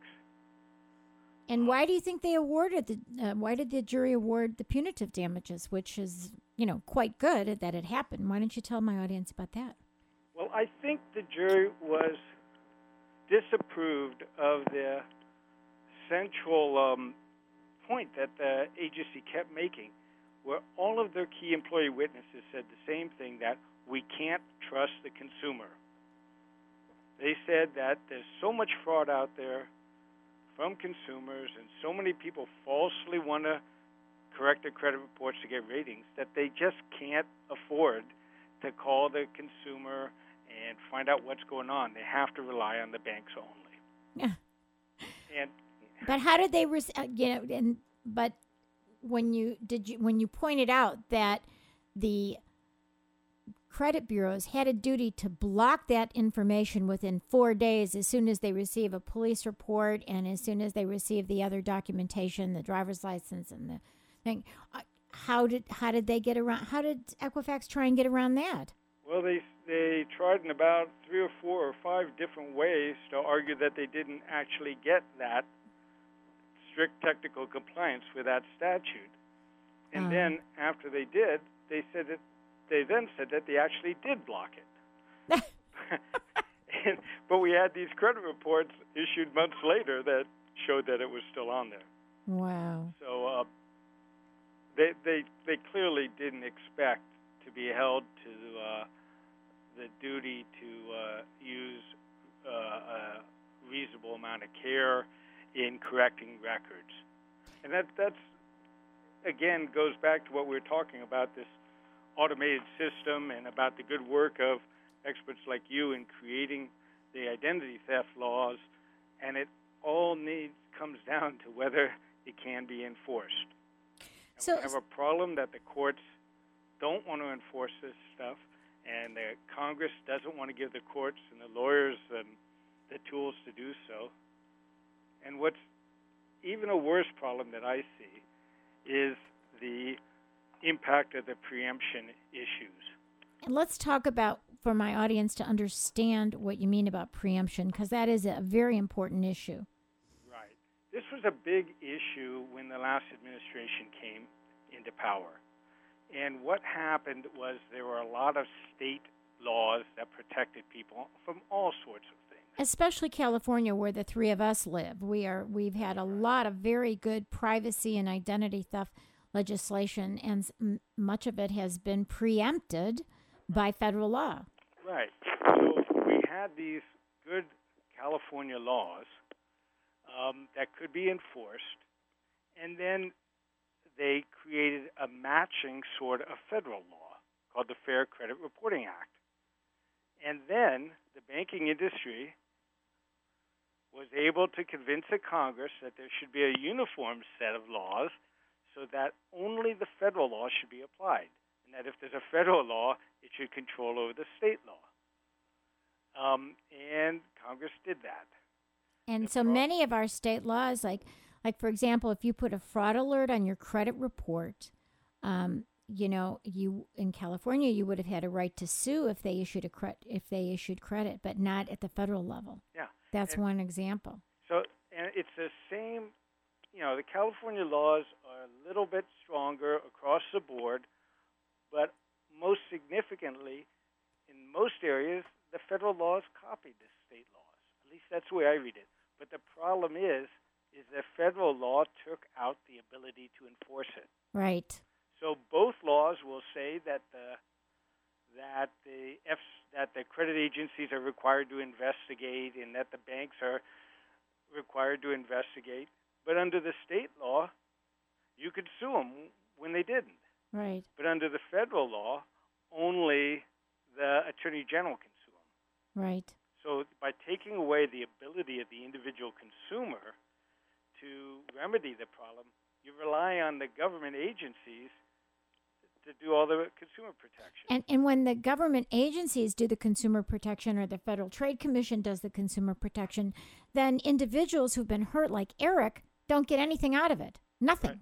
And why do you think they awarded the? Uh, why did the jury award the punitive damages, which is you know quite good that it happened? Why don't you tell my audience about that? Well, I think the jury was disapproved of the central um, point that the agency kept making, where all of their key employee witnesses said the same thing that we can't trust the consumer. They said that there's so much fraud out there from consumers, and so many people falsely want to correct their credit reports to get ratings that they just can't afford to call the consumer and find out what's going on. They have to rely on the banks only. Yeah. And But how did they? Res- uh, you know, and but when you did you when you pointed out that the credit bureaus had a duty to block that information within four days as soon as they receive a police report and as soon as they receive the other documentation, the driver's license and the thing. uh, How did how did they get around? How did Equifax try and get around that? well, they they tried in about three or four or five different ways to argue that they didn't actually get that strict technical compliance with that statute. And Uh. then after they did, they said that they then said that they actually did block it. and, but we had these credit reports issued months later that showed that it was still on there. Wow. So uh, they they they clearly didn't expect to be held to uh, the duty to uh, use uh, a reasonable amount of care in correcting records, and that that's again goes back to what we were talking about this automated system and about the good work of experts like you in creating the identity theft laws, and it all needs comes down to whether it can be enforced. And So- we have a problem that the courts don't want to enforce this stuff, and the Congress doesn't want to give the courts and the lawyers and the tools to do so. And what's even a worse problem that I see is the impact of the preemption issues. And let's talk about for my audience to understand what you mean about preemption because that is a very important issue. Right. This was a big issue when the last administration came into power. And what happened was there were a lot of state laws that protected people from all sorts of. Especially California where the three of us live. We are we've had a lot of very good privacy and identity theft legislation and m- much of it has been preempted by federal law. Right. So we had these good California laws um, that could be enforced, and then they created a matching sort of federal law called the Fair Credit Reporting Act. And then the banking industry was able to convince the Congress that there should be a uniform set of laws so that only the federal law should be applied. And that if there's a federal law, it should control over the state law. Um, and Congress did that. And No so problem. many of our state laws, like like for example, if you put a fraud alert on your credit report, um, you know, you in California you would have had a right to sue if they issued a cre- if they issued credit, but not at the federal level. Yeah. That's And- one example. So, and it's the same, you know, the California laws are a little bit stronger across the board, but most significantly, in most areas, the federal laws copied the state laws. At least that's the way I read it. But the problem is, is the federal law took out the ability to enforce it. Right. So both laws will say that the that the F, that the credit agencies are required to investigate and that the banks are required to investigate. But under the state law, you could sue them when they didn't. Right. But under the federal law, only the attorney general can sue them. Right. So by taking away the ability of the individual consumer to remedy the problem, you rely on the government agencies to do all the consumer protection. And and when the government agencies do the consumer protection or the Federal Trade Commission does the consumer protection, then individuals who've been hurt like Eric don't get anything out of it. Nothing. Right.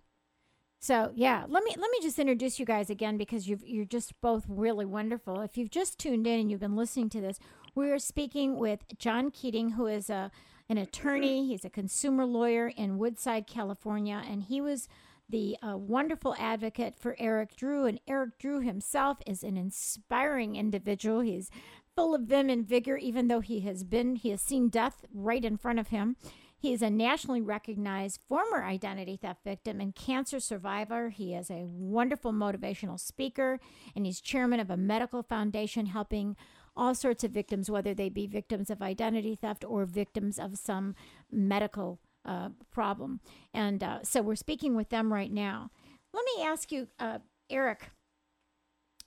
So yeah, let me let me just introduce you guys again because you've, you're just both really wonderful. If you've just tuned in and you've been listening to this, we are speaking with John Keating, who is a an attorney. He's a consumer lawyer in Woodside, California, and he was the uh, wonderful advocate for Eric Drew. And Eric Drew himself is an inspiring individual. He's full of vim and vigor, even though he has been he has seen death right in front of him. He is a nationally recognized former identity theft victim and cancer survivor. He is a wonderful motivational speaker, and he's chairman of a medical foundation helping all sorts of victims, whether they be victims of identity theft or victims of some medical uh, problem. And uh, so we're speaking with them right now. Let me ask you, uh, Eric,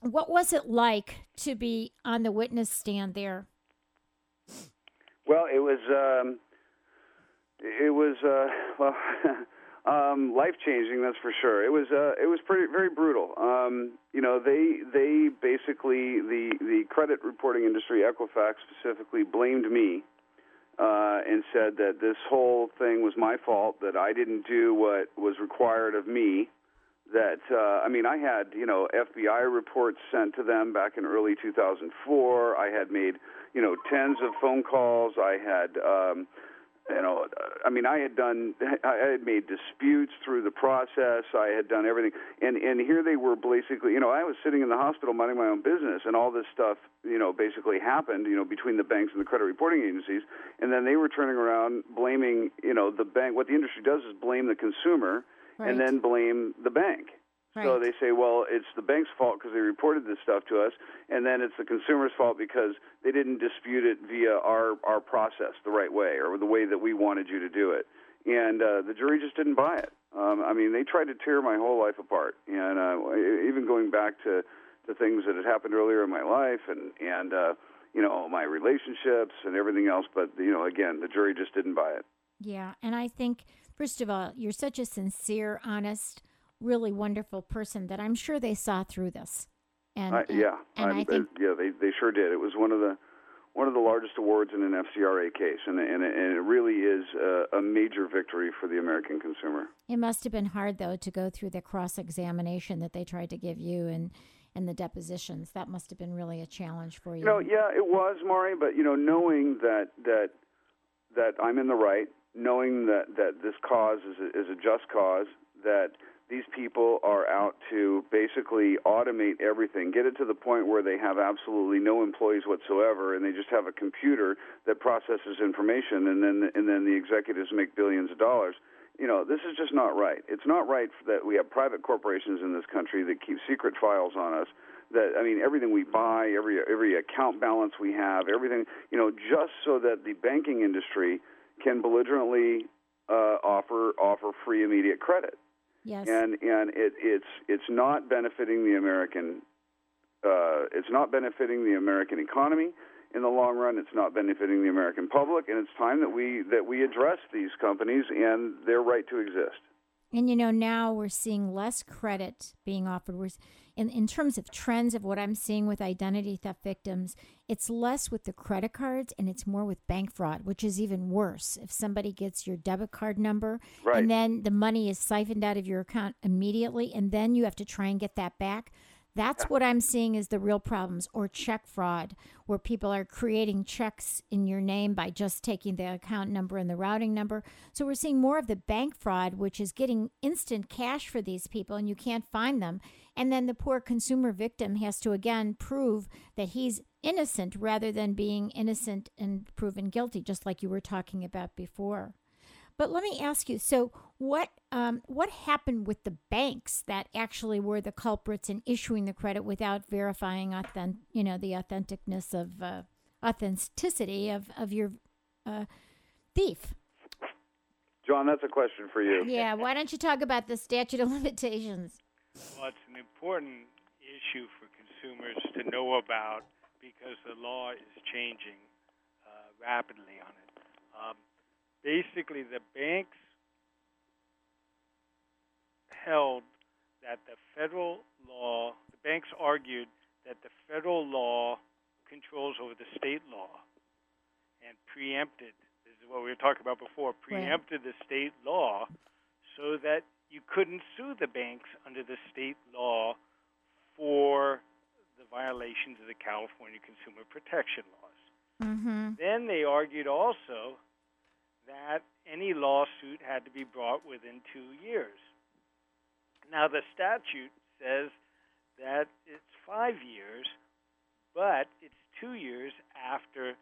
what was it like to be on the witness stand there? Well, it was um, it was uh, well um, life changing. That's for sure. It was uh, it was pretty very brutal. Um, you know, they they basically the the credit reporting industry, Equifax specifically, blamed me uh, and said that this whole thing was my fault. That I didn't do what was required of me. That uh, I mean, I had you know FBI reports sent to them back in early 2004. I had made you know tens of phone calls. I had um, you know, uh, I mean, I had done, I had made disputes through the process. I had done everything, and and here they were basically, you know, I was sitting in the hospital minding my own business, and all this stuff, you know, basically happened, you know, between the banks and the credit reporting agencies, and then they were turning around blaming, you know, the bank. What the industry does is blame the consumer, Right. and then blame the bank. So they say, well, it's the bank's fault because they reported this stuff to us, and then it's the consumer's fault because they didn't dispute it via our our process the right way or the way that we wanted you to do it. And uh, the jury just didn't buy it. Um, I mean, they tried to tear my whole life apart, and uh, even going back to to things that had happened earlier in my life, and and uh, you know my relationships and everything else. But you know, again, the jury just didn't buy it. Yeah, and I think first of all, you're such a sincere, honest, really wonderful person that I'm sure they saw through this. And I, yeah, and I'm- I think uh, yeah, they they sure did. It was one of the one of the largest awards in an FCRA case, and and, and it really is a, a major victory for the American consumer. it must have been hard though to go through the cross examination that they tried to give you and and the depositions. That must have been really a challenge for you. You know, yeah, it was Mari, but you know, knowing that that that I'm in the right, knowing that that this cause is a, is a just cause, that these people are out to basically automate everything, get it to the point where they have absolutely no employees whatsoever, and they just have a computer that processes information, and then and then the executives make billions of dollars. You know, this is just not right. It's not right that we have private corporations in this country that keep secret files on us that I mean everything we buy, every every account balance we have, everything you know, just so that the banking industry can belligerently uh, offer offer free immediate credit, yes. and and it, it's it's not benefiting the American, uh, it's not benefiting the American economy in the long run. It's not benefiting the American public, and it's time that we that we address these companies and their right to exist. And you know, now we're seeing less credit being offered. We're, in, in terms of trends of what I'm seeing with identity theft victims, it's less with the credit cards and it's more with bank fraud, which is even worse. If somebody gets your debit card number Right. and then the money is siphoned out of your account immediately, and then you have to try and get that back. That's what I'm seeing is the real problems, or check fraud, where people are creating checks in your name by just taking the account number and the routing number. So we're seeing more of the bank fraud, which is getting instant cash for these people and you can't find them. And then the poor consumer victim has to again prove that he's innocent rather than being innocent and proven guilty, just like you were talking about before. But let me ask you: so what um, what happened with the banks that actually were the culprits in issuing the credit without verifying authentic, you know, the authenticness of uh, authenticity of of your uh, thief? John, that's a question for you. Yeah. Why don't you talk about the statute of limitations? Well, it's an important issue for consumers to know about because the law is changing uh, rapidly on it. Um, basically, the banks held that the federal law, the banks argued that the federal law controls over the state law and preempted, this is what we were talking about before, preempted the state law so that you couldn't sue the banks under the state law for the violations of the California consumer protection laws. Mm-hmm. Then they argued also that any lawsuit had to be brought within two years. Now, the statute says that it's five years, but it's two years after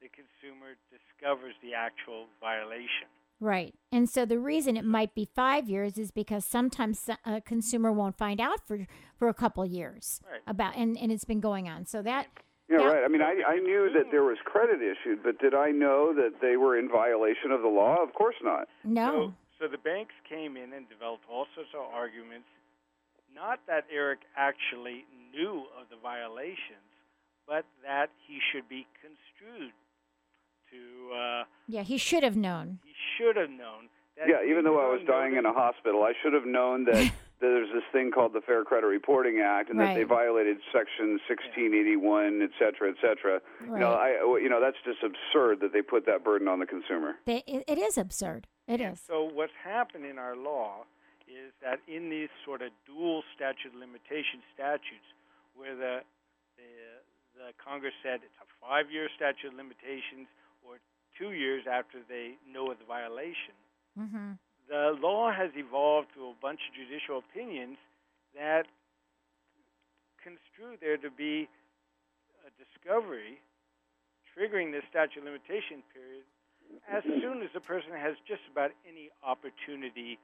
the consumer discovers the actual violation. Right. And so the reason it might be five years is because sometimes a consumer won't find out for for a couple years Right. about, and, and it's been going on. So that Yeah, Yeah. right. I mean, I, I knew that mm. there was credit issued, but did I know that they were in violation of the law? Of course not. no, So, so the banks came in and developed all sorts of arguments. Not that Eric actually knew of the violations, but that he should be construed to. Uh, yeah, he should have known. he should have known. That Yeah, even though I was he dying in a hospital, I should have known that there's this thing called the Fair Credit Reporting Act, and that they violated Section 1681, et cetera, et cetera. You know, I, you know, that's just absurd that they put that burden on the consumer. They, it, it is absurd. It is. So what's happened in our law is that in these sort of dual statute limitation statutes, where the the, the Congress said it's a five-year statute of limitations or two years after they know of the violation. Mm-hmm. The law has evolved through a bunch of judicial opinions that construe there to be a discovery triggering the statute of limitation period as soon as the person has just about any opportunity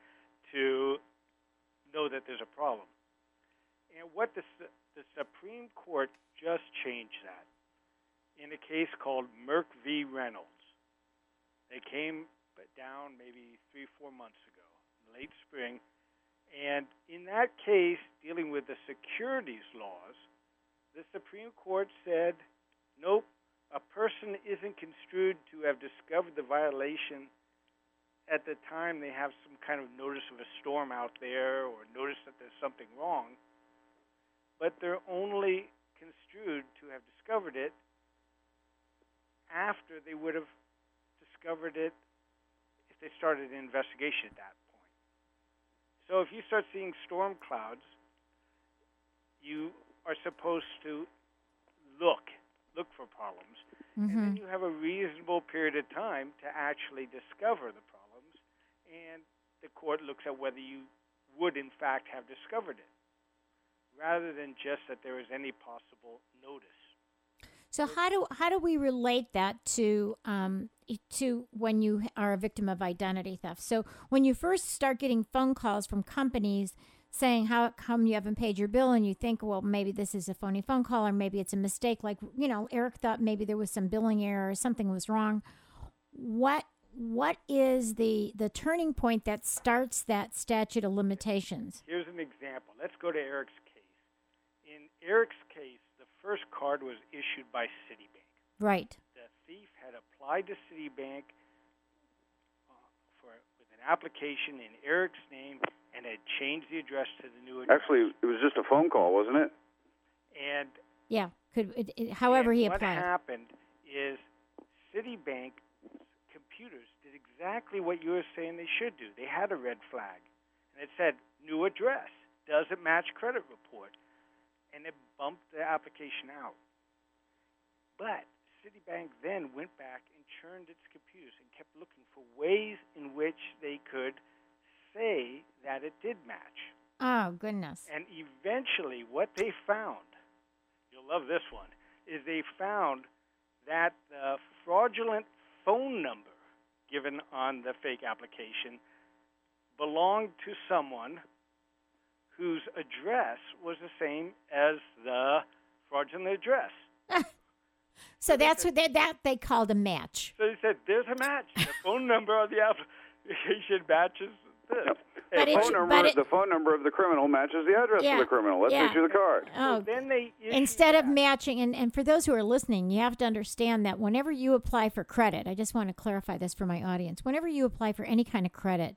to know that there's a problem. And what the, the Supreme Court just changed that in a case called Merck v. Reynolds. They came down maybe three, four months ago, late spring, and in that case, dealing with the securities laws, the Supreme Court said, nope, a person isn't construed to have discovered the violation at the time they have some kind of notice of a storm out there or notice that there's something wrong, but they're only construed to have discovered it after they would have discovered it if they started an investigation at that point. So if you start seeing storm clouds, you are supposed to look look for problems, Mm-hmm. and then you have a reasonable period of time to actually discover the problems, and the court looks at whether you would in fact have discovered it, rather than just that there is any possible notice. So how do how do we relate that to um, to when you are a victim of identity theft? So when you first start getting phone calls from companies saying how come you haven't paid your bill and you think well maybe this is a phony phone call or maybe it's a mistake like you know Eric thought maybe there was some billing error or something was wrong what what is the the turning point that starts that statute of limitations Here's an example. Let's go to Eric's case. In Eric's case, the first card was issued by Citibank. right had applied to Citibank uh, for with an application in Eric's name and had changed the address to the new address. Actually, it was just a phone call, wasn't it? and yeah could it, it, however he what applied What happened is Citibank computers did exactly what you were saying they should do. They had a red flag, and it said new address doesn't match credit report, and it bumped the application out. But Citibank then went back and churned its computers and kept looking for ways in which they could say that it did match. oh goodness And eventually, what they found, you'll love this one, is they found that the fraudulent phone number given on the fake application belonged to someone whose address was the same as the fraudulent address. so that's what they, that they called a match So they said, "There's a match. The phone number of the application matches this." But the it- phone number, but it- the phone number of the criminal matches the address Yeah, of the criminal. Let's yeah. issue the card. oh So then they issued instead of matching and, and for those who are listening you have to understand that whenever you apply for credit i just want to clarify this for my audience whenever you apply for any kind of credit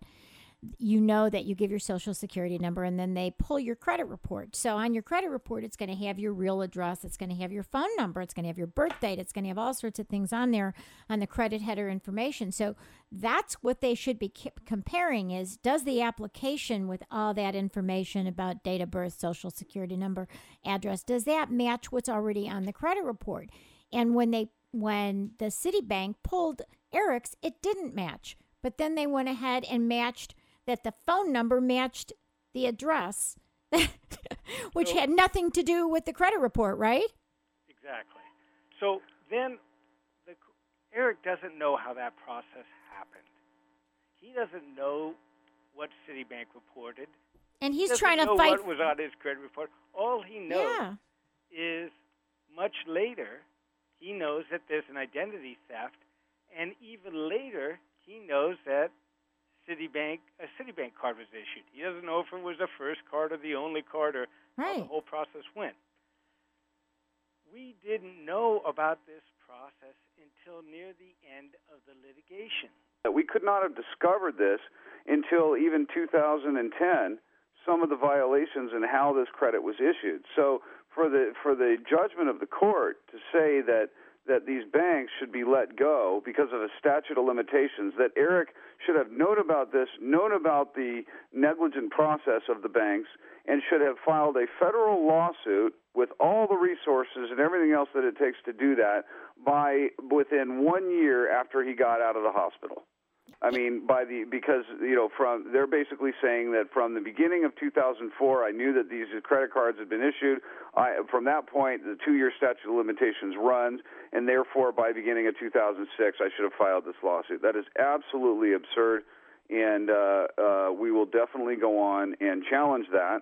you know that you give your social security number and then they pull your credit report. So on your credit report it's going to have your real address it's going to have your phone number it's going to have your birth date it's going to have all sorts of things on there on the credit header information. So that's what they should be comparing is does the application with all that information about date of birth social security number address does that match what's already on the credit report? And when they when the citibank pulled eric's it didn't match. But then they went ahead and matched that the phone number matched the address which So- had nothing to do with the credit report right Exactly. So then, the, Eric doesn't know how that process happened. He doesn't know what Citibank reported. and he's doesn't trying to know fight what was on his credit report. All he knows yeah is much later, he knows that there's an identity theft, and even later, he knows that Citibank a Citibank card was issued. He doesn't know if it was the first card or the only card or how the whole process went. We didn't know about this process until near the end of the litigation. that we could not have discovered this until even 2010 some of the violations and how this credit was issued so for the for the judgment of the court to say that that these banks should be let go because of a statute of limitations, that Eric should have known about this, known about the negligent process of the banks, and should have filed a federal lawsuit with all the resources and everything else that it takes to do that by within one year after he got out of the hospital. I mean, by the because you know from they're basically saying that from the beginning of 2004, I knew that these credit cards had been issued. I from that point, the two-year statute of limitations runs, and therefore, by the beginning of 2006, I should have filed this lawsuit. That is absolutely absurd, and uh, uh, we will definitely go on and challenge that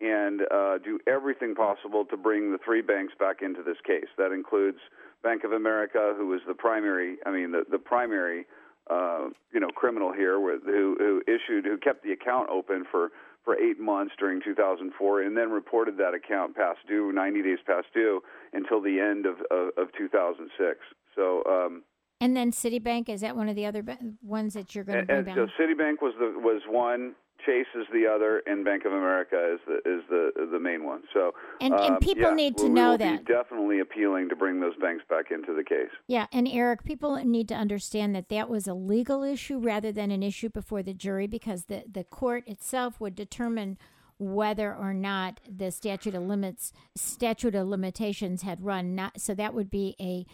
and uh, do everything possible to bring the three banks back into this case. That includes Bank of America, who was the primary. I mean, the the primary uh, you know criminal here who, who issued who kept the account open for for eight months during 2004 and then reported that account past due 90 days past due until the end of of, of 2006 so um, and then Citibank is that one of the other ones that you're going to bring and, back? So Citibank was the was one Chase is the other, and Bank of America is the is the the main one. So and, and um, people yeah, need to we know will that be definitely appealing to bring those banks back into the case. Yeah, and Eric, people need to understand that that was a legal issue rather than an issue before the jury because the the court itself would determine whether or not the statute of limits statute of limitations had run not so that would be a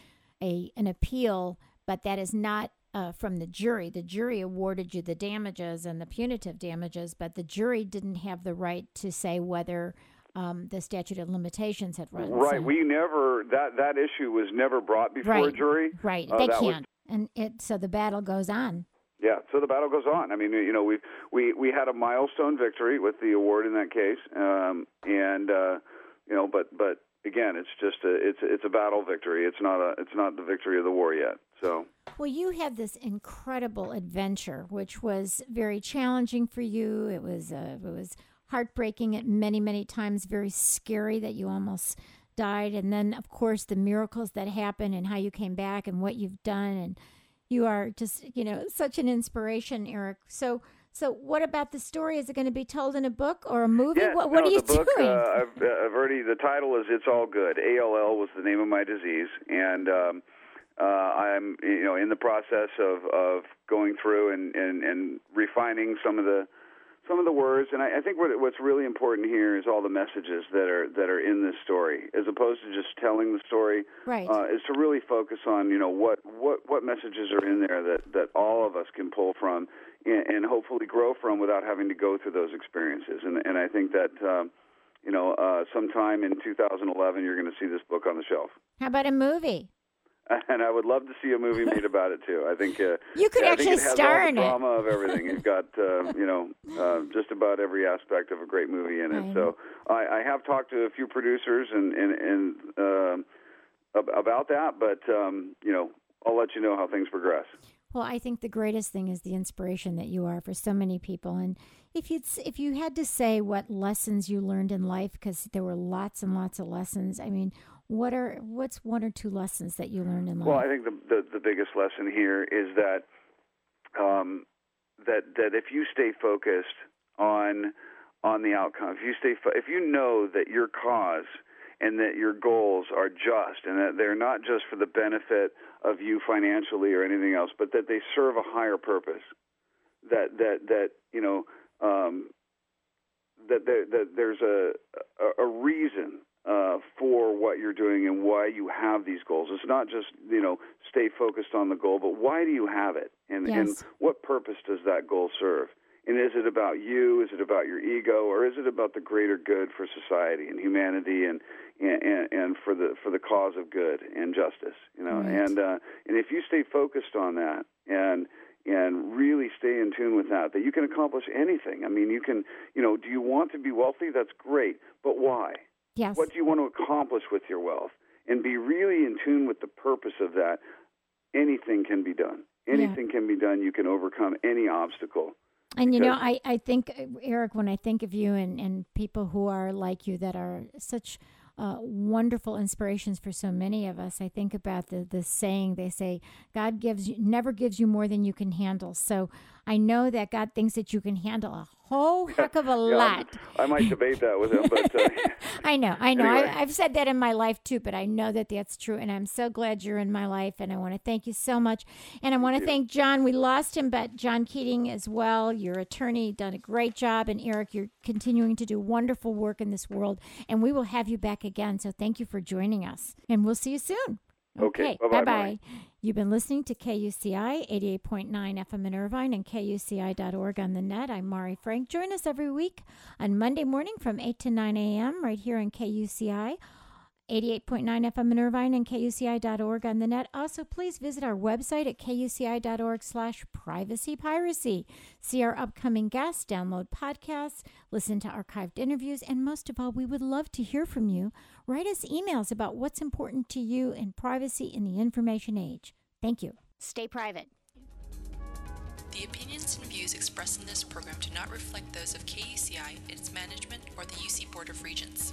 a an appeal but that is not uh, from the jury. The jury awarded you the damages and the punitive damages, but the jury didn't have the right to say whether um, the statute of limitations had run. Right. So, we never that that issue was never brought before right, a jury. Right. Uh, they can't, and it so the battle goes on. Yeah, so the battle goes on. I mean, you know, we we we had a milestone victory with the award in that case, um, and uh, you know, but but again, it's just a it's it's a battle victory. It's not a it's not the victory of the war yet. So Well, you had this incredible adventure, which was very challenging for you. It was uh, it was heartbreaking at many many times, very scary that you almost died, and then of course the miracles that happened and how you came back and what you've done, and you are just you know such an inspiration, Eric. So. So, what about the story? Is it going to be told in a book or a movie? yeah, what what no, are you the book, doing? Uh, I've, uh, I've already the title is "It's All Good." ALL was the name of my disease, and um, uh, I'm you know in the process of of going through and and and refining some of the some of the words, and I, I think what, what's really important here is all the messages that are that are in this story, as opposed to just telling the story. right. Uh, is to really focus on you know what what what messages are in there that that all of us can pull from and, and hopefully grow from without having to go through those experiences. And and I think that um, you know uh, sometime in 2011 you're going to see this book on the shelf. How about a movie? And I would love to see a movie made about it too. I think uh, You could yeah, I actually think it has star all in the it. drama of everything. You've got uh, you know uh, just about every aspect of a great movie in it. Right. So I, I have talked to a few producers and and, and um ab- about that, but um, you know I'll let you know how things progress. Well, I think the greatest thing is the inspiration that you are for so many people. And if you if you had to say what lessons you learned in life, because there were lots and lots of lessons. I mean, what are what's one or two lessons that you learned in life? Well, I think the, the the biggest lesson here is that um, that that if you stay focused on on the outcome, if you stay fo- if you know that your cause and that your goals are just and that they're not just for the benefit of you financially or anything else, but that they serve a higher purpose. That that that you know um, that there, that there's a a, a reason uh, for what you're doing and why you have these goals. It's not just you know stay focused on the goal, but why do you have it, and and what purpose does that goal serve? And is it about you? Is it about your ego, or is it about the greater good for society and humanity and and, and for the for the cause of good and justice? You know, Right. and uh, and if you stay focused on that and and really stay in tune with that, that you can accomplish anything. I mean, you can, you know, do you want to be wealthy? That's great, but why? yes. What do you want to accomplish with your wealth? And be really in tune with the purpose of that. Anything can be done. Yeah. Anything can be done. You can overcome any obstacle. And you know, I, I think, Eric, when I think of you and, and people who are like you that are such uh, wonderful inspirations for so many of us, I think about the, the saying they say, God gives you, never gives you more than you can handle. So I know that God thinks that you can handle a whole heck of a Yeah, lot. I might debate that with him, but uh, I know, I know. Anyway. I, I've said that in my life too, but I know that that's true, and I'm so glad you're in my life, and I want to thank you so much, and I want to thank John. We lost him, but John Keating as well. Your attorney done a great job, and Eric, you're continuing to do wonderful work in this world, and we will have you back again. So thank you for joining us, and we'll see you soon. Okay. Bye-bye, bye bye. You've been listening to KUCI 88.9 FM in Irvine and KUCI.org on the net. I'm Mari Frank. Join us every week on Monday morning from 8 to 9 a.m. right here on KUCI 88.9 FM in Irvine and KUCI.org on the net. Also, please visit our website at KUCI.org slash privacy piracy. See our upcoming guests, download podcasts, listen to archived interviews, and most of all, we would love to hear from you. Write us emails about what's important to you in privacy in the information age. Thank you. Stay private. The opinions and views expressed in this program do not reflect those of KUCI, its management, or the UC Board of Regents.